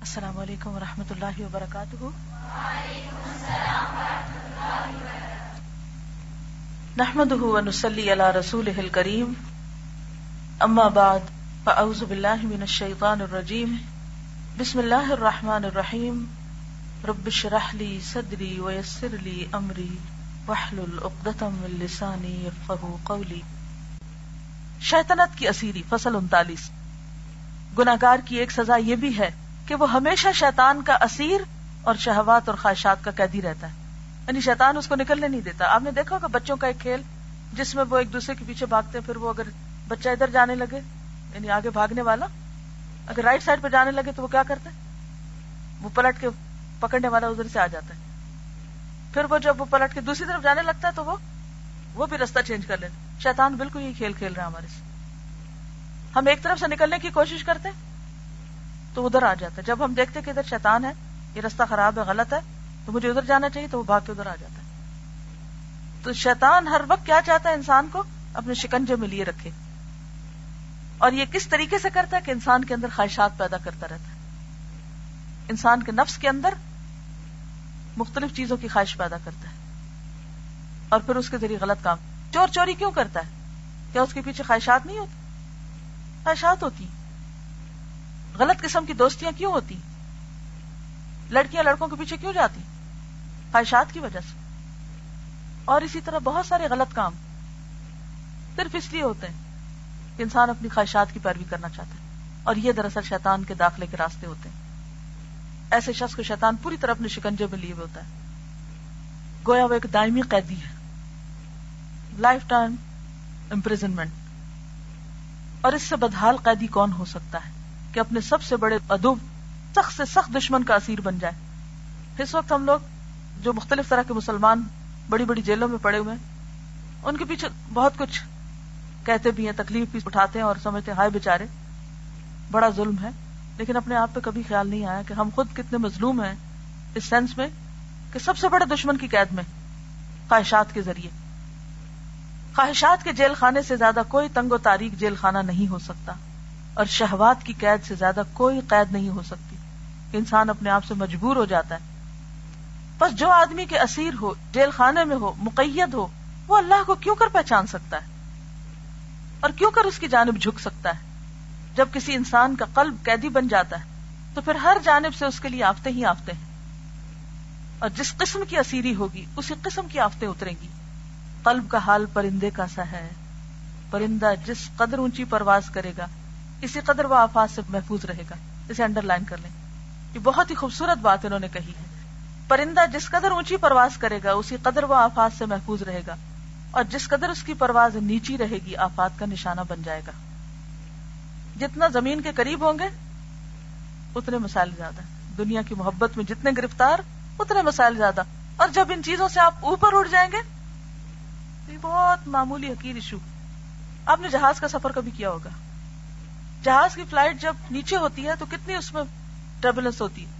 السلام علیکم ورحمۃ اللہ وبرکاتہ۔ نحمد ونسلی علی رسول کریم اما بعد، فاعوذ باللہ من الشیطان الرجیم۔ بسم اللہ الرحمن الرحیم۔ رب اشرح لی صدری ویسر لی امری۔ واحلل عقدۃ من لسانی یفقهوا قولی۔ شیطنت کی اسیری، فصل انتالیس۔ گناہگار کی ایک سزا یہ بھی ہے کہ وہ ہمیشہ شیطان کا اسیر اور شہوات اور خواہشات کا قیدی رہتا ہے۔ یعنی شیطان اس کو نکلنے نہیں دیتا۔ آپ نے دیکھا ہوگا بچوں کا ایک کھیل، جس میں وہ ایک دوسرے کے پیچھے بھاگتے ہیں، پھر وہ اگر بچہ ادھر جانے لگے یعنی آگے بھاگنے والا، اگر رائٹ سائڈ پہ جانے لگے تو وہ کیا کرتا ہے؟ وہ پلٹ کے پکڑنے والا ادھر سے آ جاتا ہے۔ پھر وہ جب وہ پلٹ کے دوسری طرف جانے لگتا ہے تو وہ وہ بھی رستہ چینج کر لیتا شیطان بالکل یہ کھیل کھیل رہا ہمارے سے ہم ایک طرف سے نکلنے کی کوشش کرتے ہیں تو ادھر آ جاتا ہے۔ جب ہم دیکھتے کہ ادھر شیطان ہے، یہ رستہ خراب ہے، غلط ہے، تو مجھے ادھر جانا چاہیے، تو وہ بھاگ کے ادھر آ جاتا ہے۔ تو شیطان ہر وقت کیا چاہتا ہے؟ انسان کو اپنے شکنجے میں لیے رکھے۔ اور یہ کس طریقے سے کرتا ہے؟ کہ انسان کے اندر خواہشات پیدا کرتا رہتا ہے۔ انسان کے نفس کے اندر مختلف چیزوں کی خواہش پیدا کرتا ہے۔ اور پھر اس کے ذریعے غلط کام۔ چور چوری کیوں کرتا ہے؟ کیا اس کے پیچھے خواہشات نہیں ہوتی؟ خواہشات ہوتی غلط قسم کی دوستیاں کیوں ہوتی لڑکیاں لڑکوں کے پیچھے کیوں جاتی خواہشات کی وجہ سے۔ اور اسی طرح بہت سارے غلط کام صرف اس لیے ہوتے ہیں کہ انسان اپنی خواہشات کی پیروی کرنا چاہتا ہے۔ اور یہ دراصل شیطان کے داخلے کے راستے ہوتے ہیں۔ ایسے شخص کو شیطان پوری طرح اپنے شکنجے میں لیے ہوئے ہوتا ہے۔ گویا وہ ایک دائمی قیدی ہے۔ Lifetime imprisonment. اور اس سے بدحال قیدی کون ہو سکتا ہے؟ کہ اپنے سب سے بڑے ادب، سخت سے سخت دشمن کا اسیر بن جائے۔ اس وقت ہم لوگ جو مختلف طرح کے مسلمان بڑی بڑی جیلوں میں پڑے ہوئے ہیں، ان کے پیچھے بہت کچھ کہتے بھی ہیں، تکلیف بھی اٹھاتے ہیں اور سمجھتے ہیں، ہائے بےچارے بڑا ظلم ہے۔ لیکن اپنے آپ پہ کبھی خیال نہیں آیا کہ ہم خود کتنے مظلوم ہیں اس سینس میں کہ سب سے بڑے دشمن کی قید میں، خواہشات کے ذریعے۔ خواہشات کے جیل خانے سے زیادہ کوئی تنگ و تاریخ جیل خانہ نہیں ہو سکتا۔ اور شہوات کی قید سے زیادہ کوئی قید نہیں ہو سکتی انسان اپنے آپ سے مجبور ہو جاتا ہے۔ بس جو آدمی کے اسیر ہو، جیل خانے میں ہو، مقید ہو، وہ اللہ کو کیوں کر پہچان سکتا ہے؟ اور کیوں کر اس کی جانب جھک سکتا ہے؟ جب کسی انسان کا قلب قیدی بن جاتا ہے، تو پھر ہر جانب سے اس کے لیے آفتے ہی آفتے ہیں۔ اور جس قسم کی اسیری ہوگی، اسی قسم کی آفتے اتریں گی۔ قلب کا حال پرندے کا سا ہے۔ پرندہ جس قدر اونچی پرواز کرے گا اسی قدر وہ آفات سے محفوظ رہے گا۔ اسے انڈر لائن کر لیں۔ یہ بہت ہی خوبصورت بات انہوں نے کہی ہے۔ پرندہ جس قدر اونچی پرواز کرے گا، اسی قدر وہ آفات سے محفوظ رہے گا۔ اور جس قدر اس کی پرواز نیچی رہے گی، آفات کا نشانہ بن جائے گا۔ جتنا زمین کے قریب ہوں گے، اتنے مسائل زیادہ۔ دنیا کی محبت میں جتنے گرفتار، اتنے مسائل زیادہ۔ اور جب ان چیزوں سے آپ اوپر اٹھ جائیں گے، تو یہ بہت معمولی حقیر ایشو آپ نے جہاز کا سفر کبھی کیا ہوگا؟ جہاز کی فلائٹ جب نیچے ہوتی ہے تو کتنی اس میں ٹربولنس ہوتی ہے۔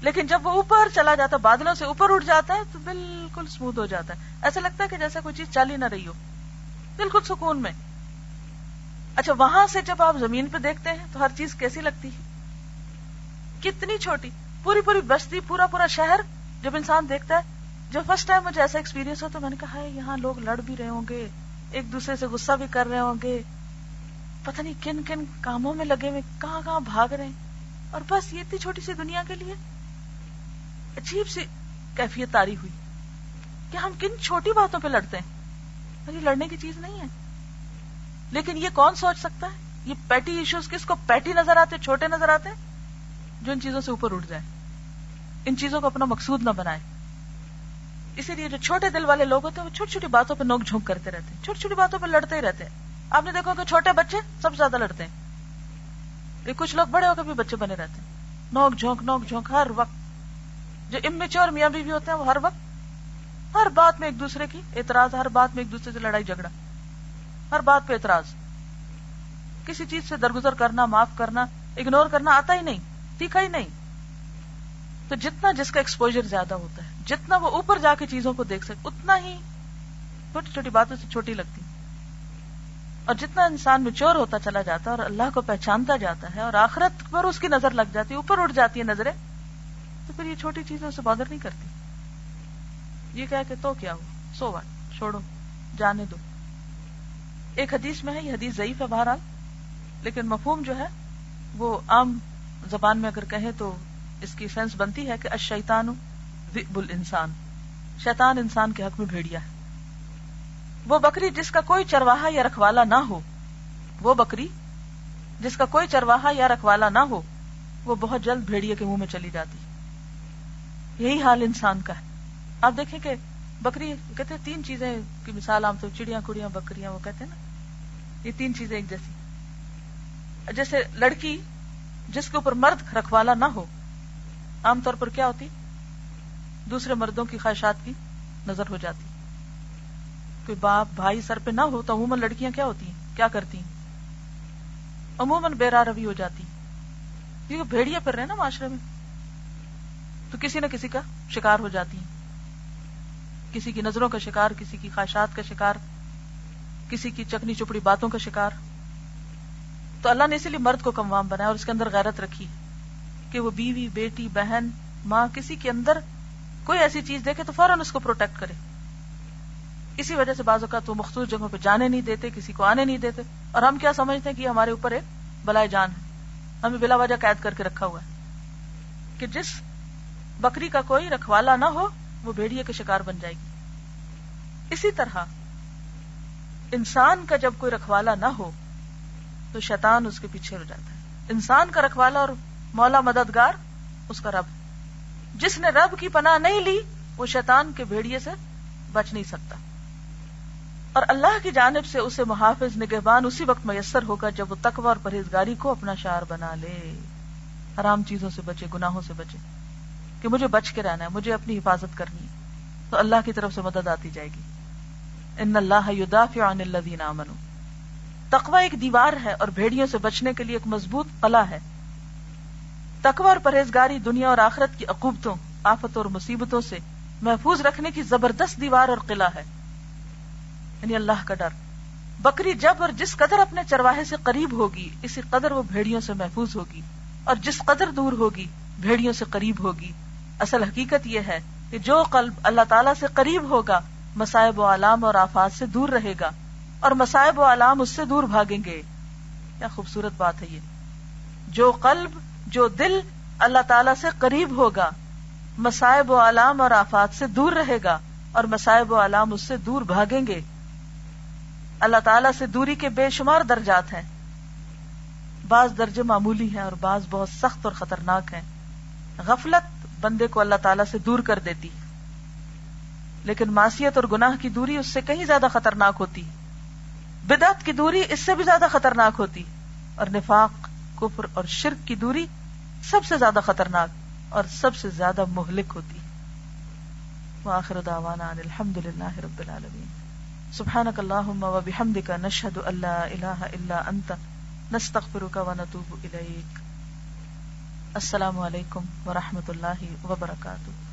لیکن جب وہ اوپر چلا جاتا ہے، بادلوں سے اوپر اٹھ جاتا ہے تو بالکل اسموتھ ہو جاتا ہے۔ ایسا لگتا ہے کہ جیسا کوئی چیز چل ہی نہ رہی ہو۔ بالکل سکون میں۔ اچھا وہاں سے جب آپ زمین پہ دیکھتے ہیں تو ہر چیز کیسی لگتی ہے؟ کتنی چھوٹی۔ پوری پوری بستی، پورا پورا شہر جب انسان دیکھتا ہے، جب فرسٹ ٹائم مجھے ایسا ایکسپیرینس ہو تو میں نے کہا یہاں لوگ لڑ بھی رہے ہوں گے، ایک دوسرے سے غصہ بھی کر رہے ہوں گے۔ پتہ نہیں کن کن کاموں میں لگے ہوئے، کہاں کہاں بھاگ رہے ہیں۔ اور بس یہ اتنی چھوٹی سی دنیا کے لیے عجیب سی کیفیت تاری ہوئی۔ کہ ہم کن چھوٹی باتوں پہ لڑتے ہیں۔ یہ لڑنے کی چیز نہیں ہے۔ لیکن یہ کون سوچ سکتا ہے؟ یہ پیٹی ایشوز کس کو پیٹی نظر آتے، چھوٹے نظر آتے؟ جو ان چیزوں سے اوپر اٹھ جائے۔ ان چیزوں کو اپنا مقصود نہ بنائے۔ اسی لیے جو چھوٹے دل والے لوگ ہوتے ہیں، وہ چھوٹی چھوٹی باتوں پہ نوک جھونک کرتے رہتے ہیں۔ چھوٹی چھوٹی باتوں پہ لڑتے ہی رہتے ہیں۔ آپ نے دیکھو کہ چھوٹے بچے سب سے زیادہ لڑتے ہیں۔ کچھ لوگ بڑے ہو کے بھی بچے بنے رہتے ہیں۔ نوک جھونک نوک جھونک، ہر وقت۔ جو امیچور میاں بھی ہوتے ہیں وہ ہر وقت ہر بات میں ایک دوسرے کی اعتراض، ہر بات میں ایک دوسرے سے لڑائی، جھگڑا۔ ہر بات پہ اعتراض۔ کسی چیز سے درگزر کرنا، معاف کرنا اگنور کرنا آتا ہی نہیں، سیکھا ہی نہیں۔ تو جتنا جس کا ایکسپوجر زیادہ ہوتا ہے، جتنا وہ اوپر جا کے چیزوں کو دیکھ سکے، اتنا ہی چھوٹی چھوٹی باتوں سے چھوٹی لگتی اور جتنا انسان میچور ہوتا چلا جاتا ہے اور اللہ کو پہچانتا جاتا ہے اور آخرت پر اس کی نظر لگ جاتی ہے، اوپر اٹھ جاتی ہے نظریں، تو پھر یہ چھوٹی چیزیں اسے بادر نہیں کرتی۔ یہ کہہ کہ تو کیا ہو سو واٹ چھوڑو، جانے دو۔ ایک حدیث میں ہے، یہ حدیث ضعیف ہے بہرحال، لیکن مفہوم جو ہے، وہ عام زبان میں اگر کہیں تو اس کی سینس بنتی ہے کہ اشیتان بل انسان شیطان انسان کے حق میں بھیڑیا ہے۔ وہ بکری جس کا کوئی چرواہا یا رکھوالا نہ ہو، وہ بکری جس کا کوئی چرواہا یا رکھوالا نہ ہو، وہ بہت جلد بھیڑیے کے منہ میں چلی جاتی۔ یہی حال انسان کا ہے۔ آپ دیکھیں کہ بکری کہتے ہیں تین چیزیں، کی مثال عام تو چڑیا کڑیاں، بکریاں، وہ کہتے ہیں نا۔ یہ تین چیزیں ایک جیسی۔ جیسے لڑکی جس کے اوپر مرد رکھوالا نہ ہو، عام طور پر کیا ہوتی؟ دوسرے مردوں کی خواہشات کی نظر ہو جاتی۔ کوئی باپ بھائی سر پہ نہ ہو تو عموماً لڑکیاں کیا ہوتی ہیں؟ کیا کرتی ہیں؟ عموماً بیرا روی ہو جاتی کیونکہ بھیڑیا پھر رہے نا معاشرے میں۔ تو کسی نہ کسی کا شکار ہو جاتی ہیں۔ کسی کی نظروں کا شکار، کسی کی خواہشات کا شکار، کسی کی چکنی چپڑی باتوں کا شکار۔ تو اللہ نے اسی لیے مرد کو کموام بنایا اور اس کے اندر غیرت رکھی کہ وہ بیوی، بیٹی، بہن، ماں، کسی کے اندر کوئی ایسی چیز دیکھے تو فوراً اس کو پروٹیکٹ کرے۔ اسی وجہ سے بعض اوقات وہ مخصوص جگہوں پہ جانے نہیں دیتے، کسی کو آنے نہیں دیتے۔ اور ہم کیا سمجھتے ہیں کہ ہمارے اوپر ایک بلائے جان ہے۔ ہمیں بلا وجہ قید کر کے رکھا ہوا ہے کہ جس بکری کا کوئی رکھوالا نہ ہو، وہ بھیڑیے کے شکار بن جائے گی۔ اسی طرح انسان کا جب کوئی رکھوالا نہ ہو، تو شیطان اس کے پیچھے ہو جاتا ہے۔ انسان کا رکھوالا اور مولا مددگار اس کا رب جس نے رب کی پناہ نہیں لی، وہ شیطان کے بھیڑیے سے بچ نہیں سکتا۔ اور اللہ کی جانب سے اسے محافظ نگہبان اسی وقت میسر ہوگا جب وہ تقوی اور پرہیزگاری کو اپنا شعر بنا لے۔ حرام چیزوں سے بچے، گناہوں سے بچے۔ کہ مجھے بچ کے رہنا ہے، مجھے اپنی حفاظت کرنی ہے، تو اللہ کی طرف سے مدد آتی جائے گی۔ ان اللہ عن الذین آمنوا۔ تقوی ایک دیوار ہے اور بھیڑیوں سے بچنے کے لیے ایک مضبوط قلعہ ہے۔ تقوی اور پرہیزگاری دنیا اور آخرت کی عقوبتوں، آفتوں اور مصیبتوں سے محفوظ رکھنے کی زبردست دیوار اور قلعہ ہے۔ یعنی اللہ کا ڈر۔ بکری جب اور جس قدر اپنے چرواہے سے قریب ہوگی، اسی قدر وہ بھیڑیوں سے محفوظ ہوگی۔ اور جس قدر دور ہوگی، بھیڑیوں سے قریب ہوگی۔ اصل حقیقت یہ ہے کہ جو قلب اللہ تعالیٰ سے قریب ہوگا مسائب و علام اور آفات سے دور رہے گا۔ اور مسائب و علام اس سے دور بھاگیں گے۔ کیا خوبصورت بات ہے یہ۔ جو قلب، جو دل اللہ تعالیٰ سے قریب ہوگا مسائب و علام اور آفات سے دور رہے گا۔ اور مسائب و علام اس سے دور بھاگیں گے۔ اللہ تعالیٰ سے دوری کے بے شمار درجات ہیں۔ بعض درجے معمولی ہیں اور بعض بہت سخت اور خطرناک ہیں۔ غفلت بندے کو اللہ تعالیٰ سے دور کر دیتی۔ لیکن معصیت اور گناہ کی دوری اس سے کہیں زیادہ خطرناک ہوتی۔ بدعت کی دوری اس سے بھی زیادہ خطرناک ہوتی۔ اور نفاق، کفر اور شرک کی دوری سب سے زیادہ خطرناک اور سب سے زیادہ مہلک ہوتی۔ وآخر دعوانا الحمد للہ رب العالمین۔ سبحانك اللهم وبحمدك نشهد ان لا اله الا انت نستغفرك ونتوب اليك السلام علیکم ورحمۃ اللہ وبرکاتہ۔